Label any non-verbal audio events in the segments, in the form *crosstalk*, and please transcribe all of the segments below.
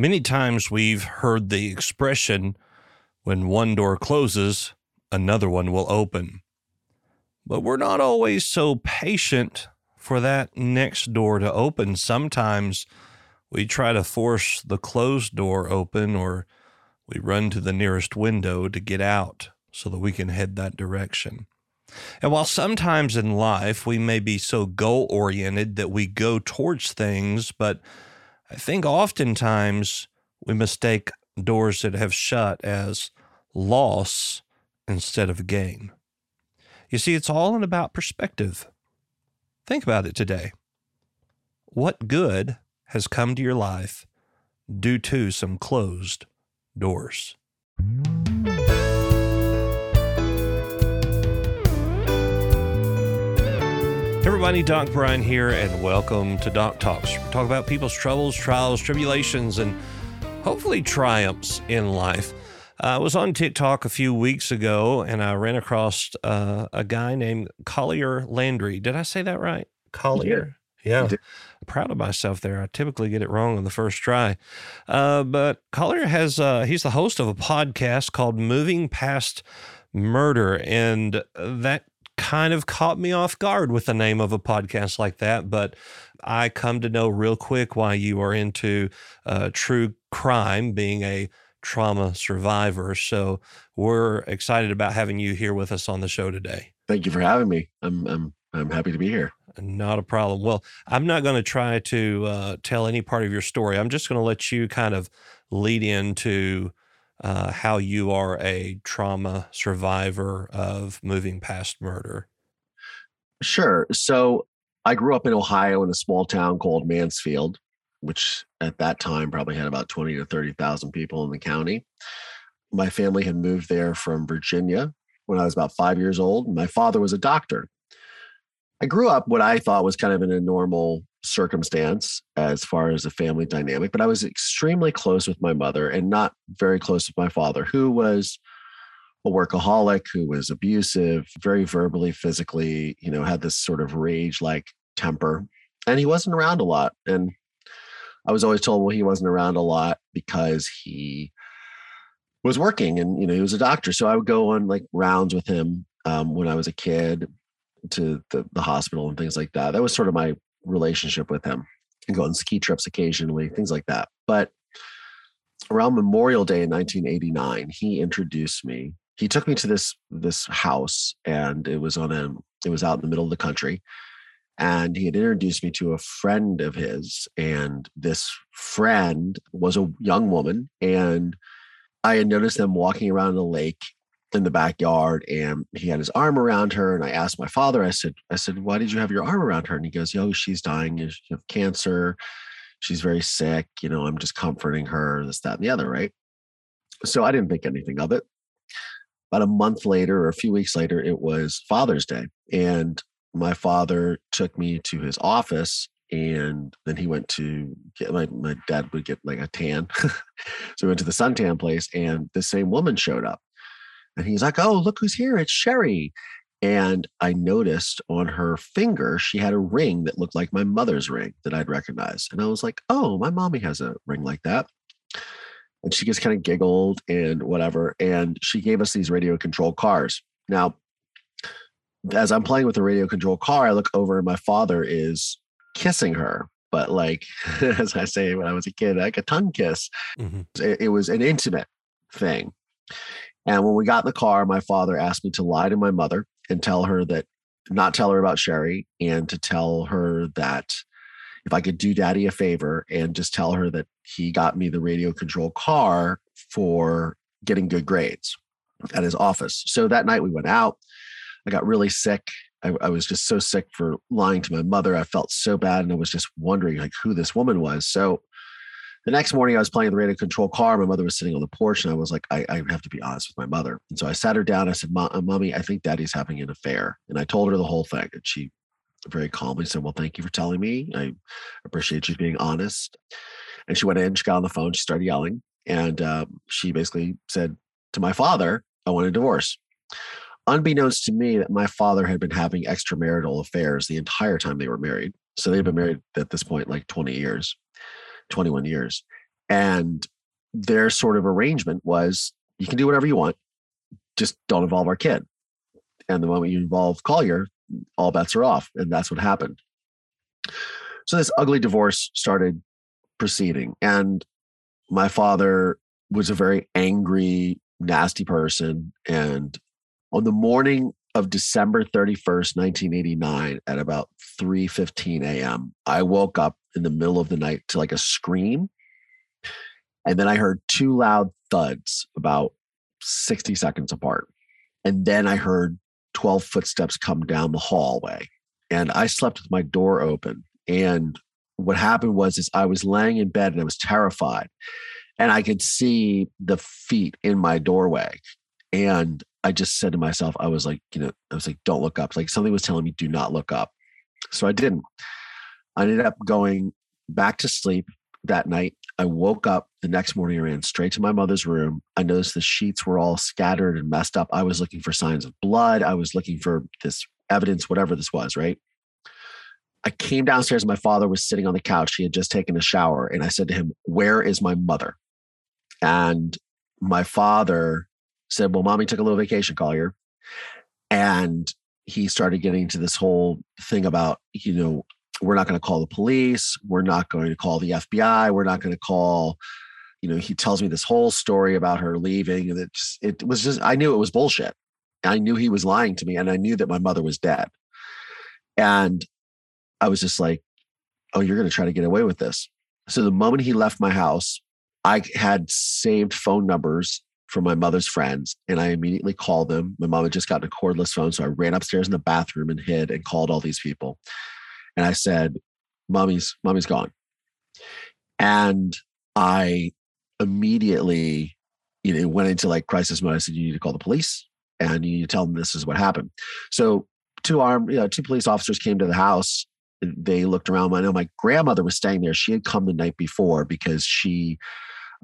Many times we've heard the expression when one door closes, another one will open. But we're not always so patient for that next door to open. Sometimes we try to force the closed door open or we run to the nearest window to get out so that we can head that direction. And while sometimes in life we may be so goal oriented that we go towards things, but I think oftentimes we mistake doors that have shut as loss instead of gain. You see, it's all about perspective. Think about it today. What good has come to your life due to some closed doors? Everybody, Doc Brian here, and welcome to Doc Talks. We talk about people's troubles, trials, tribulations, and hopefully triumphs in life. Uh, I was on TikTok a few weeks ago and I ran across uh, a guy named Collier Landry. Did I say that right? Collier? Yeah. Proud of myself there. I typically get it wrong on the first try. Uh, but Collier has, uh, he's the host of a podcast called Moving Past Murder. And that kind of caught me off guard with the name of a podcast like that. But I come to know real quick why you are into uh, true crime, being a trauma survivor. So we're excited about having you here with us on the show today. Thank you for having me. I'm I'm I'm happy to be here. Not a problem. Well, I'm not going to try to uh, tell any part of your story. I'm just going to let you kind of lead into uh, how you are a trauma survivor of moving past murder. Sure. So I grew up in Ohio in a small town called Mansfield, which at that time probably had about 20 to 30,000 people in the county. My family had moved there from Virginia when I was about five years old. My father was a doctor. I grew up what I thought was kind of in a normal circumstance as far as the family dynamic, but I was extremely close with my mother and not very close with my father, who was a workaholic, who was abusive, very verbally, physically, you know, had this sort of rage like temper. And he wasn't around a lot. And I was always told, well, he wasn't around a lot because he was working and, you know, he was a doctor. So I would go on like rounds with him um, when I was a kid to the, the hospital and things like that. That was sort of my relationship with him and go on ski trips occasionally, things like that. But around Memorial Day in 1989, he introduced me. He took me to this this house, and it was on a it was out in the middle of the country, and he had introduced me to a friend of his, and this friend was a young woman, and I had noticed them walking around the lake in the backyard and he had his arm around her and i asked my father i said i said why did you have your arm around her? And he goes yo she's dying you have cancer she's very sick you know i'm just comforting her this that and the other right? So i didn't think anything of it. About a month later or a few weeks later it was father's day and my father took me to his office and then he went to get my, my dad would get like a tan. *laughs* So we went to the suntan place and the same woman showed up and he's like, Oh, look who's here. It's Sherry. And I noticed on her finger, she had a ring that looked like my mother's ring that I'd recognize. And I was like, Oh, my mommy has a ring like that. And she just kind of giggled and whatever. And she gave us these radio control cars. Now, as I'm playing with the radio control car, I look over and my father is kissing her. But like, *laughs* as I say when I was a kid, like a tongue kiss. Mm-hmm. It, it was an intimate thing. And when we got in the car, my father asked me to lie to my mother and tell her that, not tell her about Sherry, and to tell her that if I could do daddy a favor and just tell her that he got me the radio control car for getting good grades at his office. So that night we went out. I got really sick. I, I, was just so sick for lying to my mother. I felt so bad and I was just wondering like who this woman was. So the next morning, I was playing the radio control car. My mother was sitting on the porch, and I was like, I, I have to be honest with my mother. And so I sat her down. I said, uh, Mommy, I think daddy's having an affair. And I told her the whole thing. And she very calmly said, Well, thank you for telling me. I appreciate you being honest. And she went in, she got on the phone, she started yelling. And um, she basically said to my father, I want a divorce. Unbeknownst to me, that my father had been having extramarital affairs the entire time they were married. So they've been married at this point like 20 years. 21 years. And their sort of arrangement was you can do whatever you want, just don't involve our kid. And the moment you involve Collier, all bets are off. And that's what happened. So this ugly divorce started proceeding. And my father was a very angry, nasty person. And on the morning of December 31st, 1989, at about 3:15 a.m., I woke up in the middle of the night to like a scream. And then I heard two loud thuds about 60 seconds apart. And then I heard 12 footsteps come down the hallway. And I slept with my door open. And what happened was is I was laying in bed and I was terrified. And I could see the feet in my doorway. And I just said to myself, I was like, you know, I was like, don't look up. Like something was telling me, do not look up. So I didn't. I ended up going back to sleep that night. I woke up the next morning, I ran straight to my mother's room. I noticed the sheets were all scattered and messed up. I was looking for signs of blood. I was looking for this evidence, whatever this was, right? I came downstairs. My father was sitting on the couch. He had just taken a shower. And I said to him, Where is my mother? And my father said, Well, mommy took a little vacation, Collier. And he started getting into this whole thing about, you know, we're not going to call the police. We're not going to call the FBI. We're not going to call, you know, he tells me this whole story about her leaving. And it just, it was just, I knew it was bullshit. I knew he was lying to me and I knew that my mother was dead. And I was just like, oh, you're going to try to get away with this. So the moment he left my house, I had saved phone numbers from my mother's friends and I immediately called them. My mom had just gotten a cordless phone. So I ran upstairs in the bathroom and hid and called all these people. And I said, Mommy's, mommy's gone. And I immediately, you know, went into like crisis mode. I said, you need to call the police and you need to tell them this is what happened. So two armed, you know, two police officers came to the house. They looked around. I know my grandmother was staying there. She had come the night before because she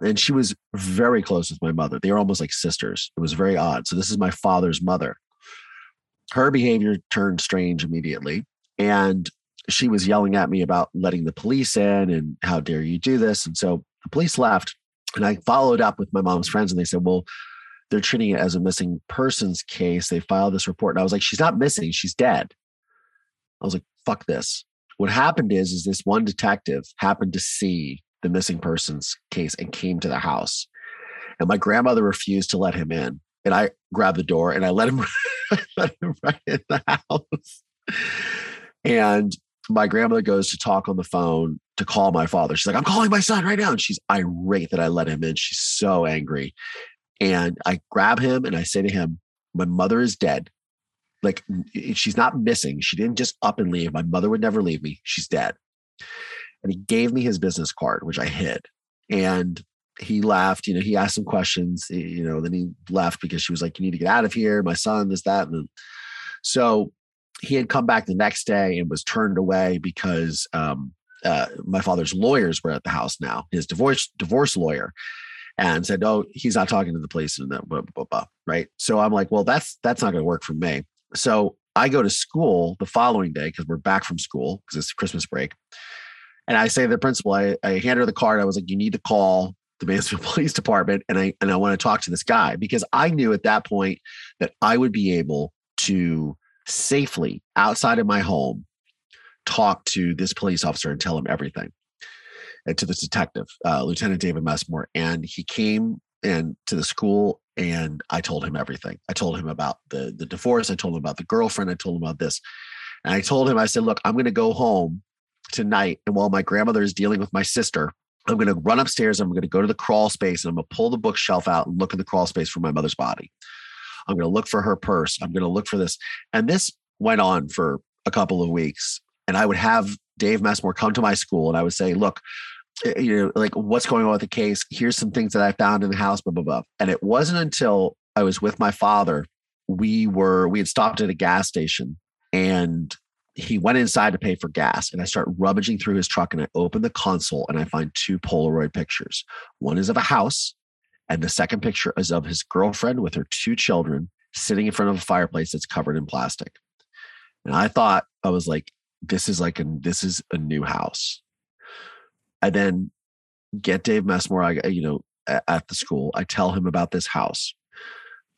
and she was very close with my mother. They were almost like sisters. It was very odd. So this is my father's mother. Her behavior turned strange immediately, and she was yelling at me about letting the police in and how dare you do this. And so the police left, and I followed up with my mom's friends, and they said, well. They're treating it as a missing persons case. They filed this report. And I was like, she's not missing, she's dead. I was like, fuck this. What happened is, is this one detective happened to see the missing persons case and came to the house. And my grandmother refused to let him in. And I grabbed the door and I let him, *laughs* let him right in the house. And my grandmother goes to talk on the phone to call my father. She's like, I'm calling my son right now. And she's irate that I let him in. She's so angry. And I grab him and I say to him, My mother is dead. Like she's not missing. She didn't just up and leave. My mother would never leave me. She's dead and he gave me his business card, which I hid. And he laughed, you know, he asked some questions, you know, then he left because she was like, You need to get out of here, my son, this, that. And so he had come back the next day and was turned away because um, uh, my father's lawyers were at the house now, his divorce divorce lawyer, and said, "Oh, he's not talking to the police," and that, blah, blah, blah, right? So I'm like, "Well, that's that's not going to work for me." So I go to school the following day because we're back from school because it's Christmas break, and I say to the principal, I, I hand her the card. I was like, you need to call the Mansfield *laughs* Police Department and I and I want to talk to this guy because I knew at that point that I would be able to safely outside of my home talk to this police officer and tell him everything. And to this detective, uh, Lieutenant David Messmore, and he came and to the school and I told him everything. I told him about the the divorce. I told him about the girlfriend. I told him about this, and I told him I said, "Look, I'm going to go home tonight. And while my grandmother is dealing with my sister, I'm going to run upstairs. I'm going to go to the crawl space and I'm going to pull the bookshelf out and look in the crawl space for my mother's body. I'm going to look for her purse. I'm going to look for this. And this went on for a couple of weeks. And I would have Dave Messmore come to my school and I would say, Look, eh, you know, like what's going on with the case. Here's some things that I found in the house, blah, blah, blah. And it wasn't until I was with my father, we were, we had stopped at a gas station and he went inside to pay for gas and I start rummaging through his truck and I open the console and I find two Polaroid pictures. One is of a house and the second picture is of his girlfriend with her two children sitting in front of a fireplace that's covered in plastic. And I thought, I was like, this is like a this is a new house. I then get Dave Messmore, I you know, at the school. I tell him about this house.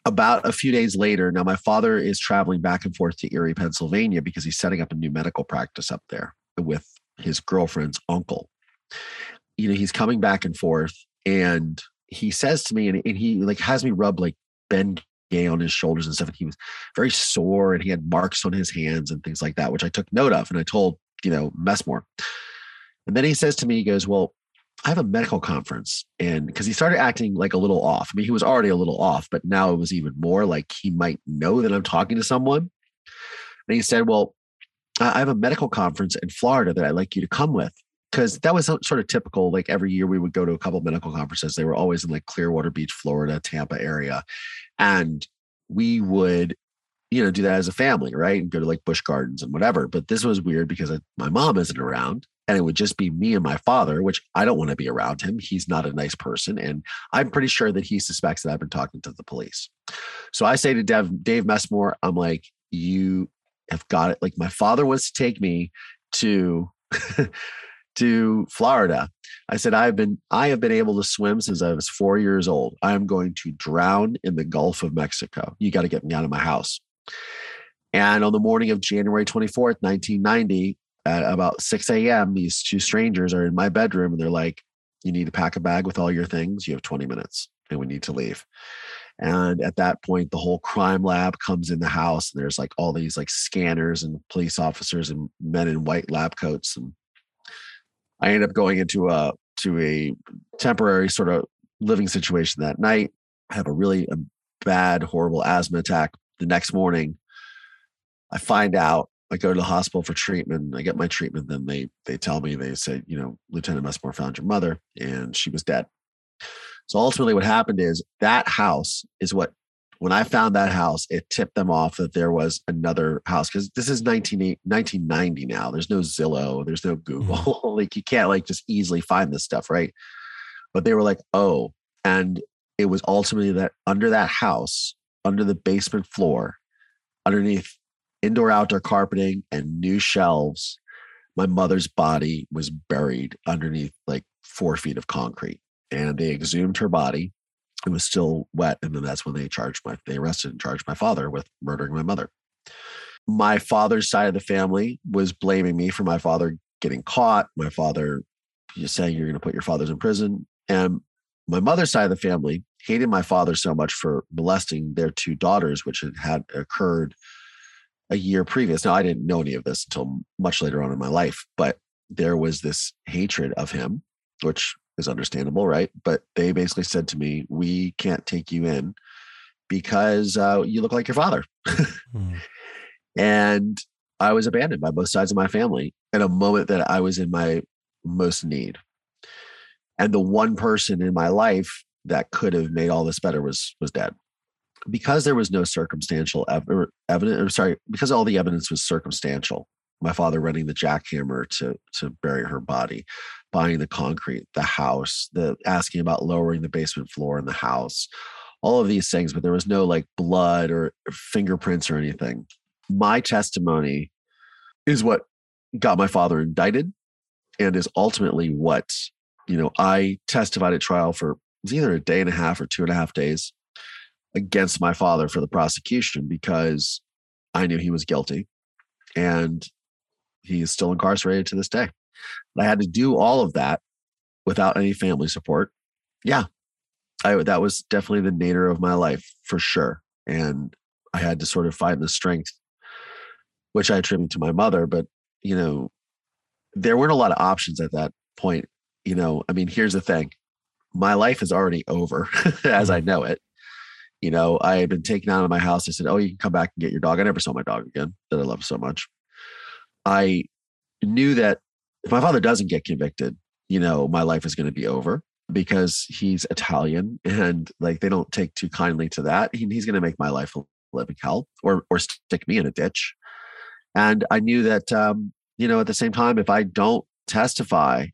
About a few days later, now my father is traveling back and forth to Erie, Pennsylvania because he's setting up a new medical practice up there with his girlfriend's uncle. You know, he's coming back and forth and he says to me and, and he like has me rub like Ben Gay on his shoulders and stuff. And he was very sore and he had marks on his hands and things like that, which I took note of. And I told, you know, Messmore. And then he says to me, he goes, Well, I have a medical conference. And because he started acting like a little off. I mean, he was already a little off, but now it was even more like he might know that I'm talking to someone. And he said, Well, I have a medical conference in Florida that I'd like you to come with because that was sort of typical. Like every year we would go to a couple medical conferences. They were always in like Clearwater Beach, Florida, Tampa area. And we would, you know, do that as a family, right? And go to like Busch Gardens and whatever. But this was weird because my mom isn't around and it would just be me and my father, which I don't want to be around him. He's not a nice person. And I'm pretty sure that he suspects that I've been talking to the police. So I say to Dave, Dave Messmore, I'm like, you have got it. Like my father wants to take me to to Florida. I said, I've been I have been able to swim since I was four years old. I am going to drown in the Gulf of Mexico. You got to get me out of my house. And on the morning of January 24th, 1990, at about 6 a.m., these two strangers are in my bedroom and they're like, You need to pack a bag with all your things. You have 20 minutes and we need to leave. And at that point, the whole crime lab comes in the house. And there's like all these like scanners and police officers and men in white lab coats. And I ended up going into a to a temporary sort of living situation that night. I have a really bad, horrible asthma attack. The next morning, I find out. I go to the hospital for treatment. I get my treatment. Then they they tell me they say, you know, Lieutenant Messmore found your mother, and she was dead. So ultimately, what happened is that house is what when I found that house, it tipped them off that there was another house because this is 19, 1990 now. There's no Zillow, there's no mm-hmm. Google. *laughs* like you can't like just easily find this stuff, right? But they were like, oh, and it was ultimately that under that house, under the basement floor, underneath indoor outdoor carpeting and new shelves, my mother's body was buried underneath like four feet of concrete. And they exhumed her body it was still wet. And then that's when they charged my, they arrested and charged my father with murdering my mother. My father's side of the family was blaming me for my father getting caught. My father just saying you're going to put your fathers in prison. And my mother's side of the family hated my father so much for molesting their two daughters, which had, had occurred a year previous. Now, I didn't know any of this until much later on in my life, but there was this hatred of him, which is understandable, right? But they basically said to me, "We can't take you in because uh, you look like your father," mm. *laughs* and I was abandoned by both sides of my family at a moment that I was in my most need. And the one person in my life that could have made all this better was was dead. Because there was no circumstantial ev- evidence, or sorry, because all the evidence was circumstantial. My father running the jackhammer to to bury her body buying the concrete, the house, the asking about lowering the basement floor in the house, all of these things, but there was no like blood or fingerprints or anything. My testimony is what got my father indicted and is ultimately what, you know, I testified at trial for either a day and a half or two and a half days against my father for the prosecution because I knew he was guilty and he is still incarcerated to this day. I had to do all of that without any family support. Yeah, I, that was definitely the nadir of my life for sure. And I had to sort of find the strength, which I attribute to my mother. But, you know, there weren't a lot of options at that point. You know, I mean, here's the thing my life is already over *laughs* as I mm-hmm. know it. You know, I had been taken out of my house. I said, Oh, you can come back and get your dog. I never saw my dog again that I love so much. I knew that if my father doesn't get convicted, you know, my life is going to be over because he's Italian and like they don't take too kindly to that. He, he's going to make my life a living hell or or stick me in a ditch. And I knew that um, you know, at the same time, if I don't testify,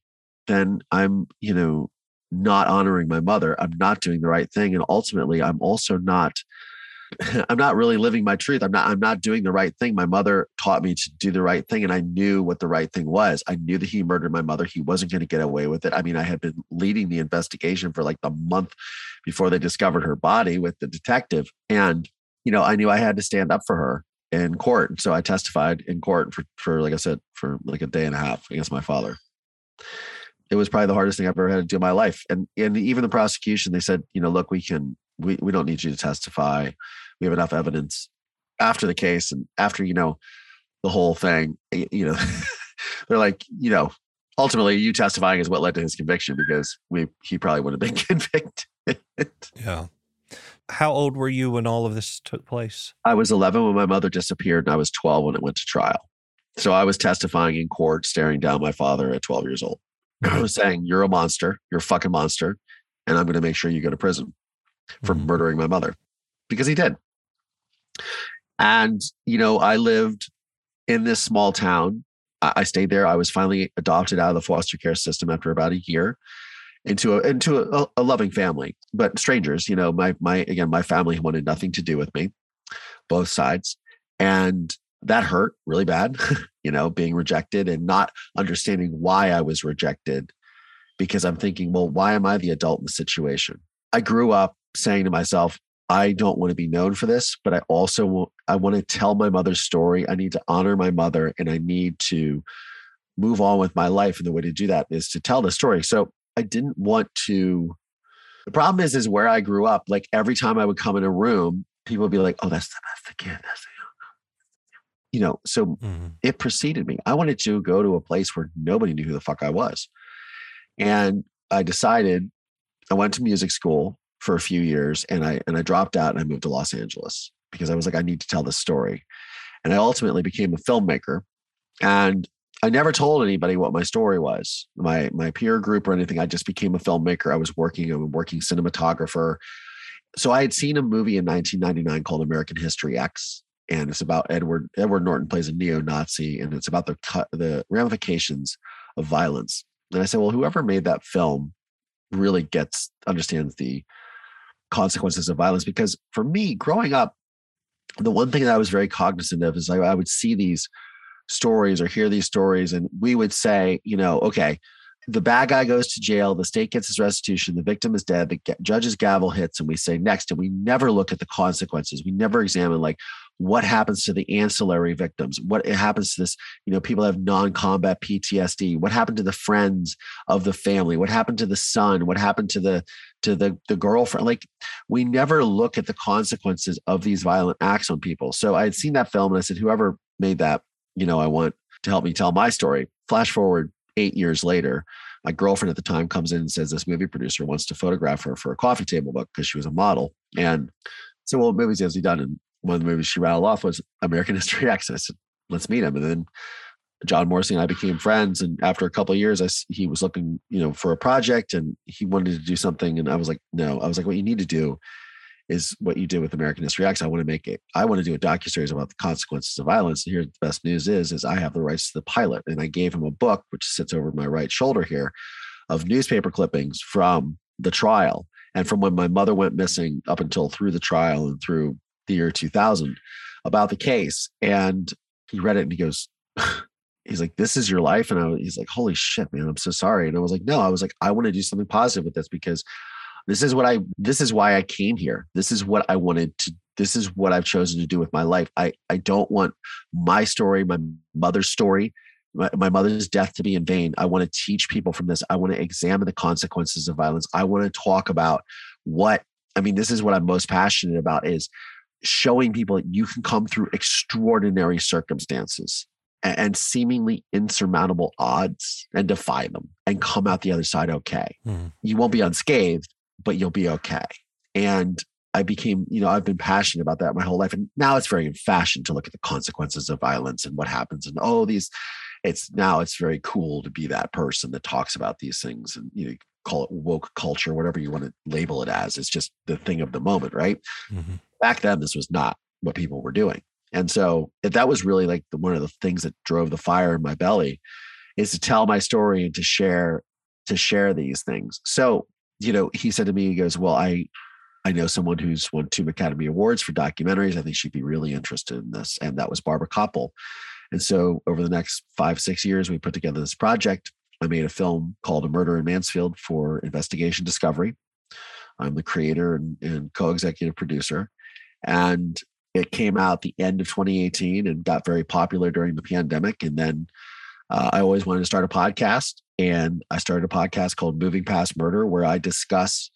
then I'm, you know, not honoring my mother. I'm not doing the right thing. And ultimately I'm also not *laughs* I'm not really living my truth. I'm not I'm not doing the right thing. My mother taught me to do the right thing and I knew what the right thing was. I knew that he murdered my mother. He wasn't going to get away with it. I mean, I had been leading the investigation for like the month before they discovered her body with the detective and you know, I knew I had to stand up for her in court. So I testified in court for for like I said for like a day and a half against my father. It was probably the hardest thing I've ever had to do in my life. And and even the prosecution, they said, you know, look, we can we, we don't need you to testify. We have enough evidence after the case and after, you know, the whole thing, you know, *laughs* they're like, you know, ultimately you testifying is what led to his conviction because we he probably would have been *laughs* convicted. yeah. How old were you when all of this took place? I was 11 when my mother disappeared and I was 12 when it went to trial. So I was testifying in court, staring down my father at 12 years old. I was saying, You're a monster. You're a fucking monster. And I'm going to make sure you go to prison for mm-hmm. murdering my mother because he did. And, you know, I lived in this small town. I, stayed there. I was finally adopted out of the foster care system after about a year into a into a, a, loving family, but strangers. You know, my my again, my family wanted nothing to do with me, both sides, and that hurt really bad. *laughs* you know, being rejected and not understanding why I was rejected, because I'm thinking, well, why am I the adult in the situation? I grew up saying to myself, I don't want to be known for this, but I also want, I want to tell my mother's story. I need to honor my mother and I need to move on with my life. And the way to do that is to tell the story. So I didn't want to. The problem is, is where I grew up. Like every time I would come in a room, people would be like, "Oh, that's the, that's the kid. That's the you know." So mm-hmm. it preceded me. I wanted to go to a place where nobody knew who the fuck I was, and I decided I went to music school for a few years and I and I dropped out and I moved to Los Angeles because I was like I need to tell this story. And I ultimately became a filmmaker and I never told anybody what my story was. My my peer group or anything. I just became a filmmaker. I was working I'm a working cinematographer. So I had seen a movie in 1999 called American History X and it's about Edward Edward Norton plays a neo-Nazi and it's about the the ramifications of violence. And I said, well, whoever made that film really gets understands the consequences of violence. Because for me, growing up, the one thing that I was very cognizant of is I, I would see these stories or hear these stories, and we would say, you know, okay, the bad guy goes to jail, the state gets his restitution, the victim is dead, the judge's gavel hits, and we say next, and we never look at the consequences. We never examine like what happens to the ancillary victims? What happens to this you know people have non-combat ptsd what happened to the friends of the family? What happened to the son? What happened to the to the the girlfriend? Like we never look at the consequences of these violent acts on people. So i had seen that film and i said whoever made that you know i want to help me tell my story. Flash forward eight years later my girlfriend at the time comes in and says this movie producer wants to photograph her for a coffee table book because she was a model. And so well movies has he done? And one of the movies she rattled off was American *laughs* History X. I said, let's meet him. And then John Morrissey and I became friends. And after a couple of years, I, he was looking, you know, for a project and he wanted to do something. And I was like, no, I was like, what you need to do is what you did with American History X. I want to make it, I want to do a docu-series about the consequences of violence. And here the best news is, is I have the rights to the pilot. And I gave him a book, which sits over my right shoulder here, of newspaper clippings from the trial and from when my mother went missing up until through the trial and through the year 2000 about the case. And he read it and he goes, *laughs* he's like, this is your life. And I, he's like, holy shit, man, I'm so sorry. And I was like, no, I was like, I want to do something positive with this because this is what I, this is why I came here. This is what I wanted to, this is what I've chosen to do with my life. I, I don't want my story, my mother's story, my, my mother's death to be in vain. I want to teach people from this. I want to examine the consequences of violence. I want to talk about what, I mean, this is what I'm most passionate about is showing people that you can come through extraordinary circumstances and seemingly insurmountable odds and defy them and come out the other side okay. Mm. You won't be unscathed, but you'll be okay. And I became, you know, I've been passionate about that my whole life. And now it's very in fashion to look at the consequences of violence and what happens and oh, these it's now it's very cool to be that person that talks about these things and you know call it woke culture whatever you want to label it as it's just the thing of the moment right mm-hmm. back then this was not what people were doing and so that was really like the, one of the things that drove the fire in my belly is to tell my story and to share to share these things so you know he said to me he goes well i I know someone who's won two Academy Awards for documentaries. I think she'd be really interested in this. And that was Barbara Kopple. And so over the next five, six years, we put together this project. I made a film called A Murder in Mansfield for Investigation Discovery. I'm the creator and, and co executive producer. And it came out the end of 2018 and got very popular during the pandemic. And then uh, I always wanted to start a podcast. And I started a podcast called Moving Past Murder, where I discuss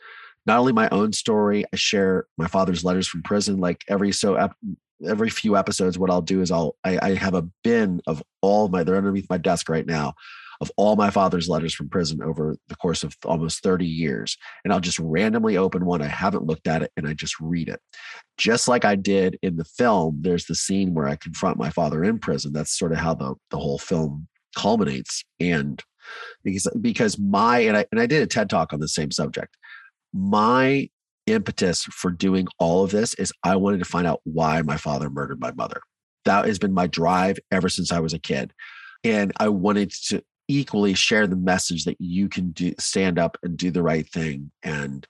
not only my own story, I share my father's letters from prison. Like every so every few episodes, what I'll do is I'll I, I have a bin of all my they're underneath my desk right now of all my father's letters from prison over the course of almost 30 years. And I'll just randomly open one. I haven't looked at it and I just read it. Just like I did in the film, there's the scene where I confront my father in prison. That's sort of how the, the whole film culminates. And because because my and I and I did a TED talk on the same subject my impetus for doing all of this is I wanted to find out why my father murdered my mother. That has been my drive ever since I was a kid. And I wanted to equally share the message that you can do stand up and do the right thing and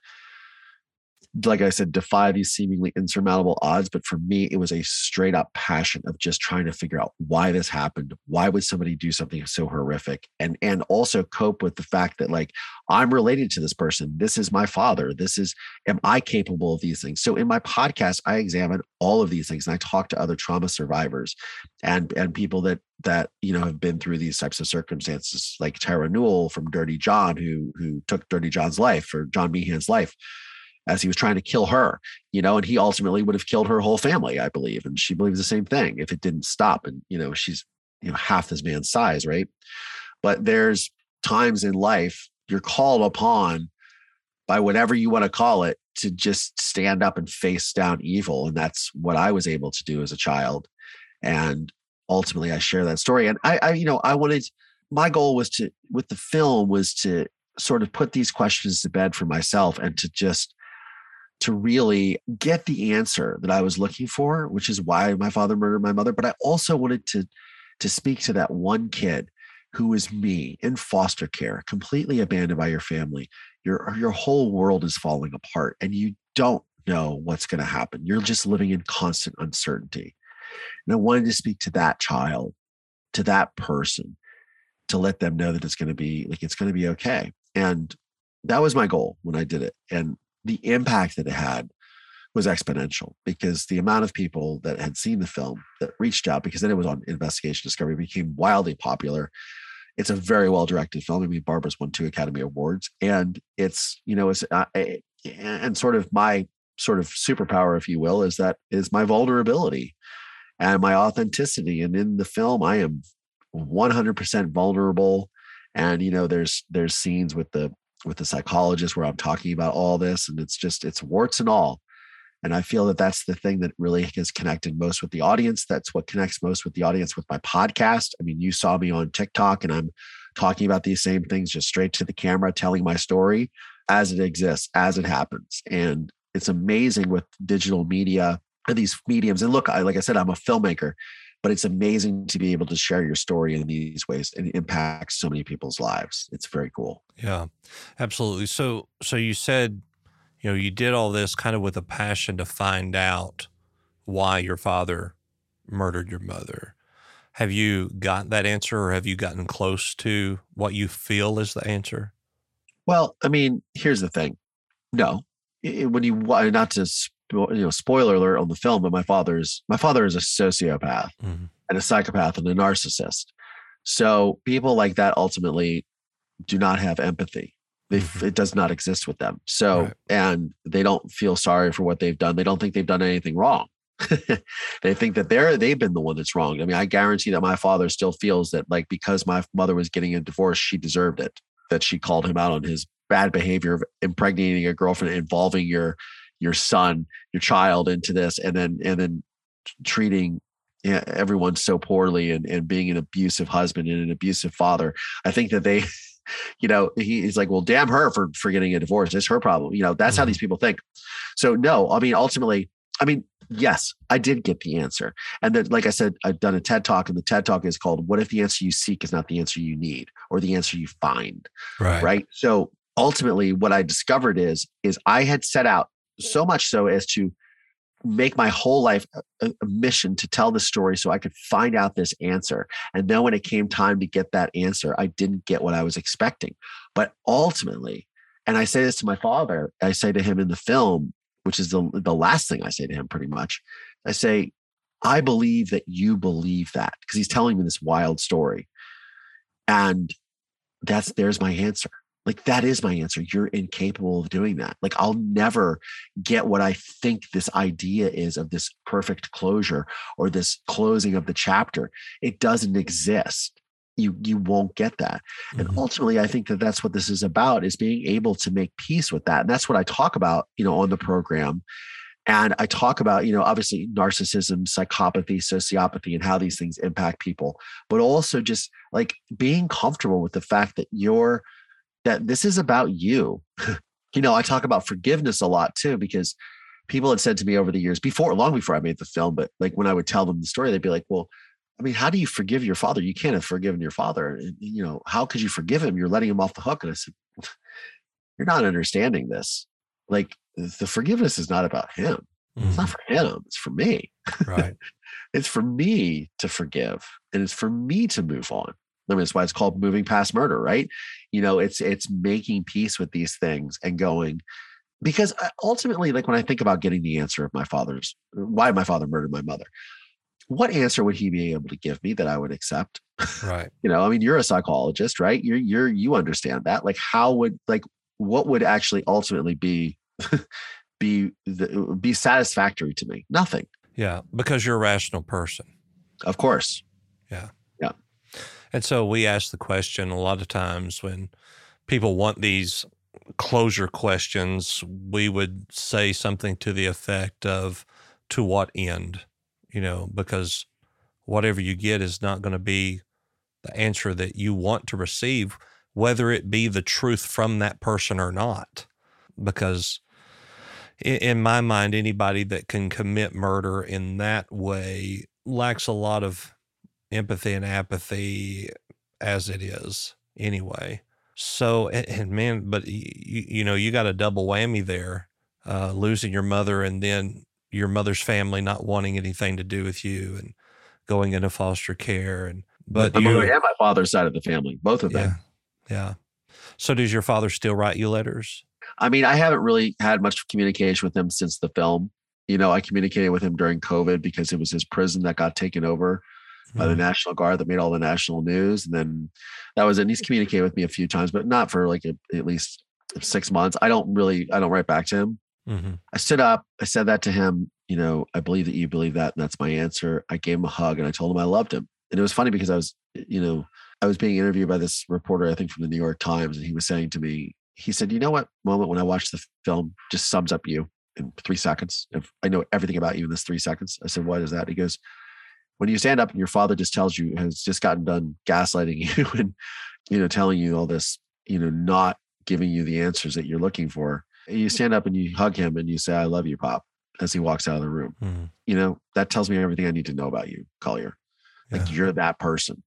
like I said, defy these seemingly insurmountable odds. But for me, it was a straight up passion of just trying to figure out why this happened. Why would somebody do something so horrific? And and also cope with the fact that like I'm related to this person. This is my father. This is am I capable of these things? So in my podcast, I examine all of these things and I talk to other trauma survivors and and people that that you know have been through these types of circumstances, like Terra Newell from Dirty John, who who took Dirty John's life or John Meehan's life as he was trying to kill her, you know, and he ultimately would have killed her whole family, I believe. And she believes the same thing if it didn't stop. And, you know, she's, you know, half this man's size, right? But there's times in life you're called upon by whatever you want to call it to just stand up and face down evil. And that's what I was able to do as a child. And ultimately I share that story. And I, I you know, I wanted my goal was to with the film was to sort of put these questions to bed for myself and to just to really get the answer that I was looking for, which is why my father murdered my mother. But I also wanted to to speak to that one kid who is me in foster care, completely abandoned by your family. Your your whole world is falling apart, and you don't know what's going to happen. You're just living in constant uncertainty. And I wanted to speak to that child, to that person, to let them know that it's going to be like it's going to be okay. And that was my goal when I did it. And the impact that it had was exponential because the amount of people that had seen the film that reached out because then it was on investigation discovery became wildly popular. It's a very well directed film. I mean barbara's won two academy awards and it's you know it's uh, and sort of my sort of superpower if you will is that is my vulnerability and my authenticity. And in the film i am 100% vulnerable. And you know there's there's scenes with the with the psychologist where I'm talking about all this, and it's just it's warts and all. And I feel that that's the thing that really has connected most with the audience. That's what connects most with the audience with my podcast. I mean, you saw me on TikTok, and I'm talking about these same things just straight to the camera, telling my story as it exists, as it happens. And it's amazing with digital media and these mediums. And look, I, like I said, I'm a filmmaker but it's amazing to be able to share your story in these ways and impact so many people's lives. It's very cool. Yeah absolutely. So so you said you know you did all this kind of with a passion to find out why your father murdered your mother. Have you got that answer or have you gotten close to what you feel is the answer? Well i mean here's the thing. No. When you not to you know, spoiler alert on the film, but my father's my father is a sociopath mm-hmm. and a psychopath and a narcissist. So people like that ultimately do not have empathy. They, mm-hmm. It does not exist with them. So, right. and they don't feel sorry for what they've done. They don't think they've done anything wrong. *laughs* they think that they're they've been the one that's wrong. I mean, I guarantee that my father still feels that like because my mother was getting a divorce, she deserved it. That she called him out on his bad behavior of impregnating a girlfriend, involving your your son, your child into this, and then and then treating everyone so poorly and, and being an abusive husband and an abusive father. I think that they, *laughs* you know, he, he's like, well, damn her for, for getting a divorce. It's her problem. You know, that's mm-hmm. how these people think. So no, I mean, ultimately, I mean, yes, I did get the answer. And then, like I said, I've done a TED talk, and the TED talk is called What if the answer you seek is not the answer you need or the answer you find? Right. Right. So ultimately, what I discovered is, is I had set out so much so as to make my whole life a, a, mission to tell the story so I could find out this answer. And then when it came time to get that answer, I didn't get what I was expecting. But ultimately, and I say this to my father, I say to him in the film, which is the, the last thing I say to him pretty much. I say, I believe that you believe that because he's telling me this wild story. And that's there's my answer. Like that is my answer. You're incapable of doing that. Like I'll never get what I think this idea is of this perfect closure or this closing of the chapter. It doesn't exist you you won't get that and mm-hmm. ultimately i think that that's what this is about is being able to make peace with that and that's what i talk about you know on the program and i talk about you know obviously narcissism psychopathy sociopathy and how these things impact people but also just like being comfortable with the fact that you're that this is about you *laughs* you know i talk about forgiveness a lot too because people had said to me over the years before long before i made the film but like when i would tell them the story they'd be like well I mean, how do you forgive your father? You can't have forgiven your father. And, You know, how could you forgive him? You're letting him off the hook. And I said, *laughs* You're not understanding this. Like, the forgiveness is not about him. Mm-hmm. It's not mm-hmm. for him. It's for me. Right. *laughs* it's for me to forgive and it's for me to move on. I mean, that's why it's called moving past murder, right? You know, it's it's making peace with these things and going because uh, ultimately, like when I think about getting the answer of my father's why my father murdered my mother, what answer would he be able to give me that I would accept? Right. *laughs* you know, I mean, you're a psychologist, right? You're you're you understand that. Like, how would like what would actually ultimately be *laughs* be the, be satisfactory to me? Nothing. Yeah, because you're a rational person. Of course. Yeah. And so we ask the question a lot of times when people want these closure questions, we would say something to the effect of, to what end? you know, because whatever you get is not going to be the answer that you want to receive, whether it be the truth from that person or not. Because in, my mind, anybody that can commit murder in that way lacks a lot of empathy and apathy as it is anyway. So, and, and man, but you, you know, you got a double whammy there, uh, losing your mother and then your mother's family not wanting anything to do with you and going into foster care and but my you, mother and my father's side of the family, both of them. Yeah. Yeah. So does your father still write you letters? I mean, I haven't really had much communication with him since the film. You know, I communicated with him during COVID because it was his prison that got taken over by the mm-hmm. National Guard that made all the national news. And then that was it. And he's communicated with me a few times, but not for like a, at least six months. I don't really, I don't write back to him. Mm-hmm. I stood up. I said that to him. You know, I believe that you believe that, and that's my answer. I gave him a hug and I told him I loved him. And it was funny because I was, you know, I was being interviewed by this reporter, I think from the New York Times, and he was saying to me, he said, "You know what? Moment when I watched the film just sums up you in three seconds. If I know everything about you in this three seconds." I said, "What is that?" He goes, "When you stand up and your father just tells you has just gotten done gaslighting *laughs* you and you know telling you all this, you know, not giving you the answers that you're looking for." you stand up and you hug him and you say, I love you, Pop, as he walks out of the room. Mm-hmm. You know, that tells me everything I need to know about you, Collier. Like you're that person.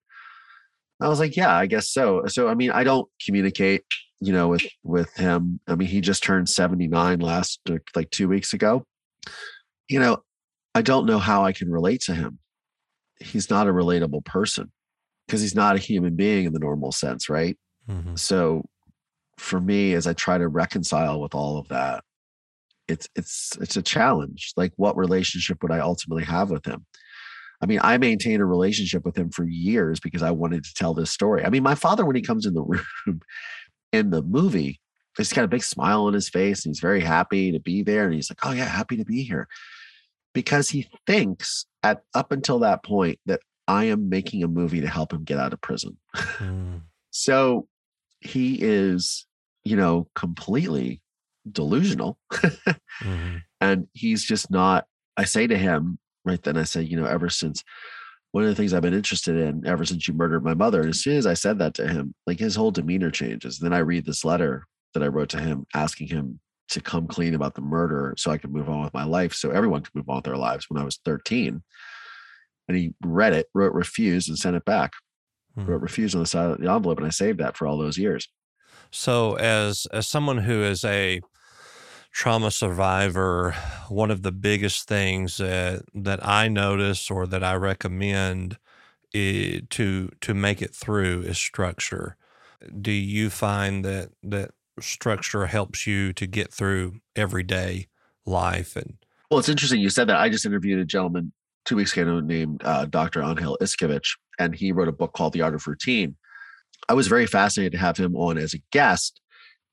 I was like, yeah, I guess so. So I mean, I don't communicate, you know, with with him. I mean, he just turned 79 last like 2 weeks ago. You know, I don't know how I can relate to him. He's not a relatable person because he's not a human being in the normal sense, right? Mm-hmm. So for me as I try to reconcile with all of that, it's it's it's a challenge. Like what relationship would I ultimately have with him? I mean, I maintained a relationship with him for years because I wanted to tell this story. I mean, my father, when he comes in the *laughs* room in the movie, he's got a big smile on his face and he's very happy to be there. And he's like, Oh yeah, happy to be here. Because he thinks at up until that point that I am making a movie to help him get out of prison. Mm. *laughs* so he is you know, completely delusional. *laughs* mm-hmm. And he's just not, I say to him, right then I say, you know, ever since one of the things I've been interested in ever since you murdered my mother. And as soon as I said that to him, like his whole demeanor changes. Then I read this letter that I wrote to him asking him to come clean about the murder so I could move on with my life. So everyone could move on with their lives when I was 13. And he read it, wrote refused, and sent it back. Hmm. Wrote refused on the side of the envelope. And I saved that for all those years. So as as someone who is a trauma survivor, one of the biggest things that that I notice or that I recommend to to make it through is structure. Do you find that that structure helps you to get through everyday life and well it's interesting you said that i just interviewed a gentleman two weeks ago named uh, dr angel iskevich and he wrote a book called the art of routine i was very fascinated to have him on as a guest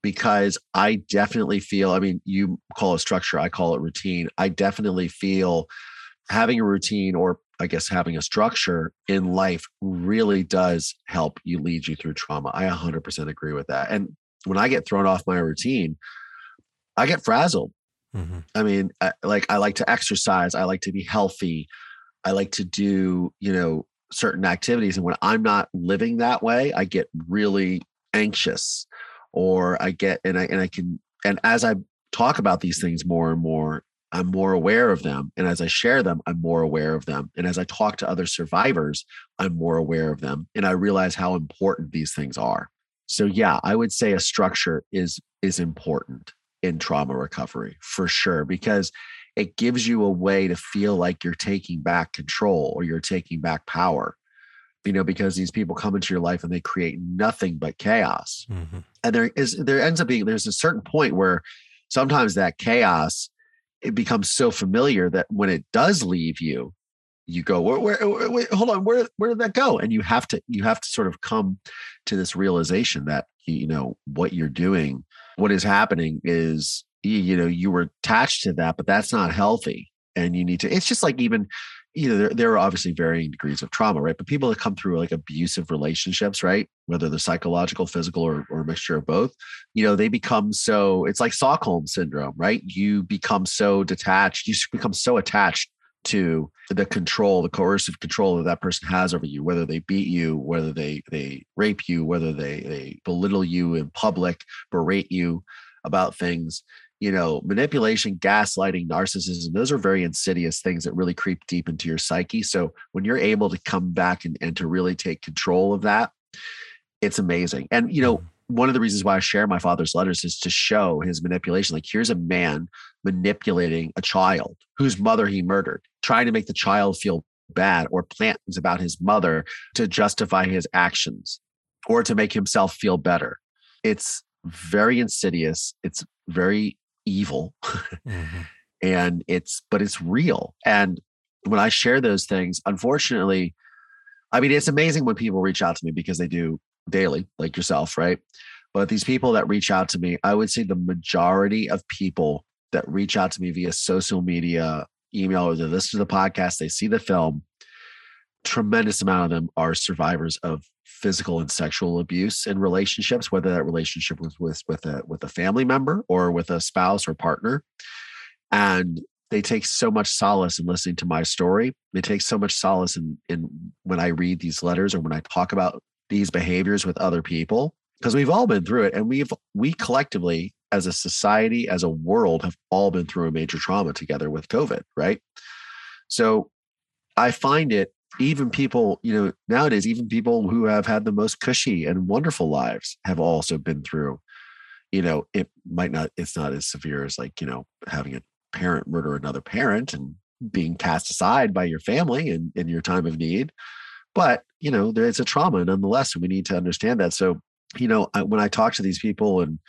because i definitely feel i mean you call it structure i call it routine i definitely feel having a routine or I guess having a structure in life really does help you lead you through trauma. I 100% agree with that. And when I get thrown off my routine, I get frazzled. Mm-hmm. I mean, I, like I like to exercise, I like to be healthy, I like to do, you know, certain activities. And when I'm not living that way, I get really anxious or I get, and I, and I can, and as I talk about these things more and more, I'm more aware of them. And as I share them, I'm more aware of them. And as I talk to other survivors, I'm more aware of them. And I realize how important these things are. So yeah, I would say a structure is is important in trauma recovery for sure because it gives you a way to feel like you're taking back control or you're taking back power. You know, because these people come into your life and they create nothing but chaos. Mm-hmm. And there is there ends up being there's a certain point where sometimes that chaos it becomes so familiar that when it does leave you, you go where, where, wait, hold on where where did that go? And you have to you have to sort of come to this realization that you know what you're doing what is happening is you know you were attached to that but that's not healthy. And you need to it's just like even you know there, there are obviously varying degrees of trauma right? But people that come through like abusive relationships right? Whether they're psychological physical or, or a mixture of both you know they become so it's like stockholm syndrome right? You become so detached you become so attached to the control, the coercive control that that person has over you, whether they beat you, whether they they rape you, whether they they belittle you in public, berate you about things. You know, manipulation, gaslighting, narcissism, those are very insidious things that really creep deep into your psyche. So when you're able to come back and, and to really take control of that, it's amazing. And you know. One of the reasons why I share my father's letters is to show his manipulation. Like, here's a man manipulating a child whose mother he murdered, trying to make the child feel bad or plant things about his mother to justify his actions or to make himself feel better. It's very insidious. It's very evil. *laughs* mm-hmm. And it's, but it's real. And when I share those things, unfortunately, I mean, it's amazing when people reach out to me because they do daily, like yourself, right? But these people that reach out to me, I would say the majority of people that reach out to me via social media, email, or they listen to the podcast, they see the film. Tremendous amount of them are survivors of physical and sexual abuse in relationships, whether that relationship was with with a with a family member or with a spouse or partner. And they take so much solace in listening to my story. They take so much solace in in when I read these letters or when I talk about these behaviors with other people because we've all been through it and we've we collectively as a society, as a world, have all been through a major trauma together with COVID, right? So I find it even people, you know, nowadays, even people who have had the most cushy and wonderful lives have also been through, you know, it might not, it's not as severe as like, you know, having a parent murder another parent and being cast aside by your family in, in your time of need. But, you know, there's a trauma nonetheless. And we need to understand that. So, you know, I, when I talk to these people and,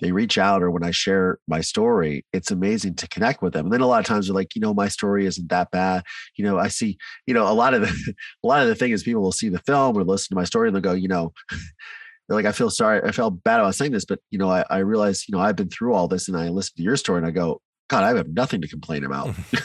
they reach out or when I share my story, it's amazing to connect with them. And then a lot of times they're like, you know, my story isn't that bad. You know, I see, you know, a lot of the *laughs* a lot of the thing is people will see the film or listen to my story and they'll go, you know, they're *laughs* like, I feel sorry, I felt bad about saying this, but you know, I, I realize, you know, I've been through all this and I listen to your story and I go, God, I have nothing to complain about. *laughs* and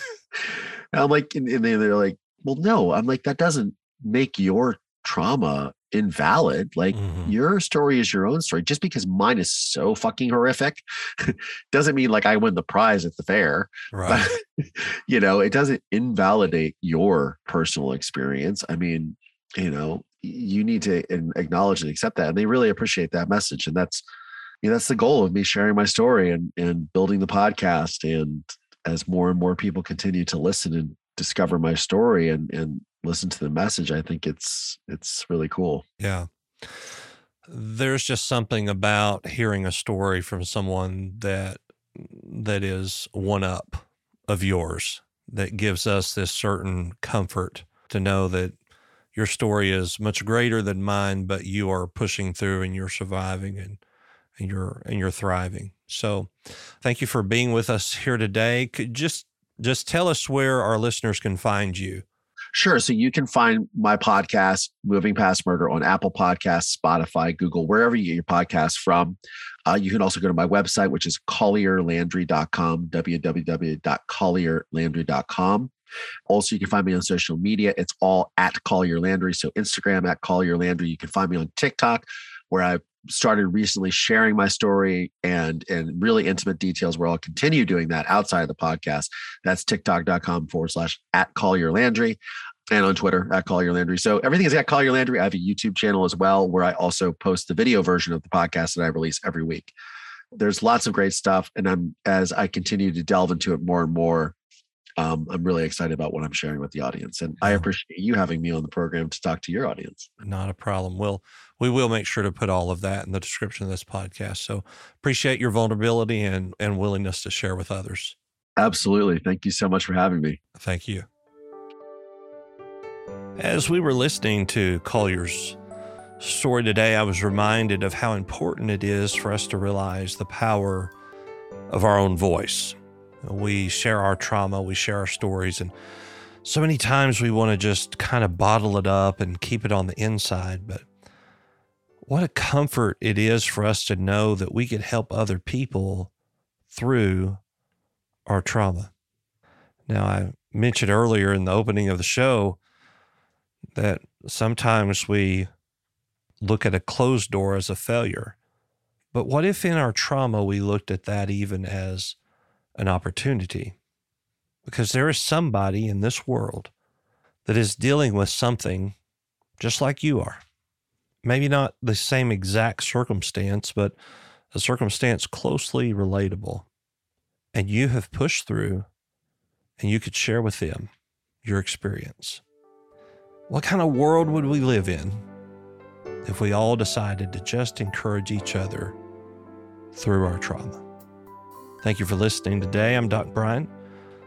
I'm like, and, and they're like, well, no, I'm like, that doesn't make your trauma invalid. Like Mhm. your story is your own story. Just because mine is so fucking horrific *laughs* doesn't mean like I win the prize at the fair. Right. But, *laughs* you know, it doesn't invalidate your personal experience. I mean, you know, you need to acknowledge and accept that. And they really appreciate that message. And that's, you know, that's the goal of me sharing my story and, and building the podcast. And as more and more people continue to listen and discover my story and, and listen to the message, I think it's, it's really cool. Yeah. There's just something about hearing a story from someone that that is one up of yours that gives us this certain comfort to know that your story is much greater than mine, but you are pushing through and you're surviving and and you're and you're thriving. So thank you for being with us here today. Could just just tell us where our listeners can find you. Sure. So you can find my podcast, Moving Past Murder, on Apple Podcasts, Spotify, Google, wherever you get your podcasts from. Uh, you can also go to my website, which is collierlandry.com, www.collierlandry.com. Also, you can find me on social media. It's all at Collier Landry. So Instagram at Collier Landry. You can find me on TikTok, where I started recently sharing my story and and really intimate details where I'll continue doing that outside of the podcast. That's tiktok.com forward slash at Collier Landry and on Twitter at Collier Landry. So everything is at Collier Landry. I have a YouTube channel as well where I also post the video version of the podcast that I release every week. There's lots of great stuff. And I'm as I continue to delve into it more and more, um, I'm really excited about what I'm sharing with the audience. And I appreciate you having me on the program to talk to your audience. Not a problem. We'll we will make sure to put all of that in the description of this podcast. So appreciate your vulnerability and and willingness to share with others. Absolutely. Thank you so much for having me. Thank you. As we were listening to Collier's story today, I was reminded of how important it is for us to realize the power of our own voice. We share our trauma, we share our stories, and so many times we want to just kind of bottle it up and keep it on the inside. But what a comfort it is for us to know that we could help other people through our trauma. Now, I mentioned earlier in the opening of the show that sometimes we look at a closed door as a failure. But what if in our trauma we looked at that even as an opportunity? Because there is somebody in this world that is dealing with something just like you are. Maybe not the same exact circumstance, but a circumstance closely relatable. And you have pushed through and you could share with them your experience. What kind of world would we live in if we all decided to just encourage each other through our trauma? Thank you for listening today. I'm Doc Brian.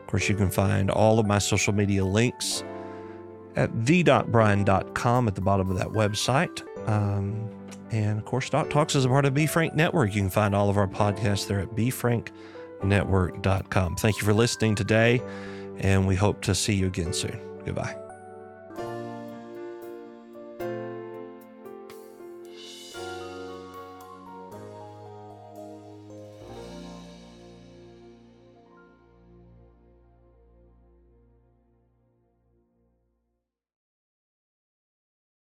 Of course, you can find all of my social media links at thedocbrian.com at the bottom of that website. Um, and of course, Doc Talks is a part of Be Frank Network. You can find all of our podcasts there at befranknetwork.com. Thank you for listening today, and we hope to see you again soon. Goodbye.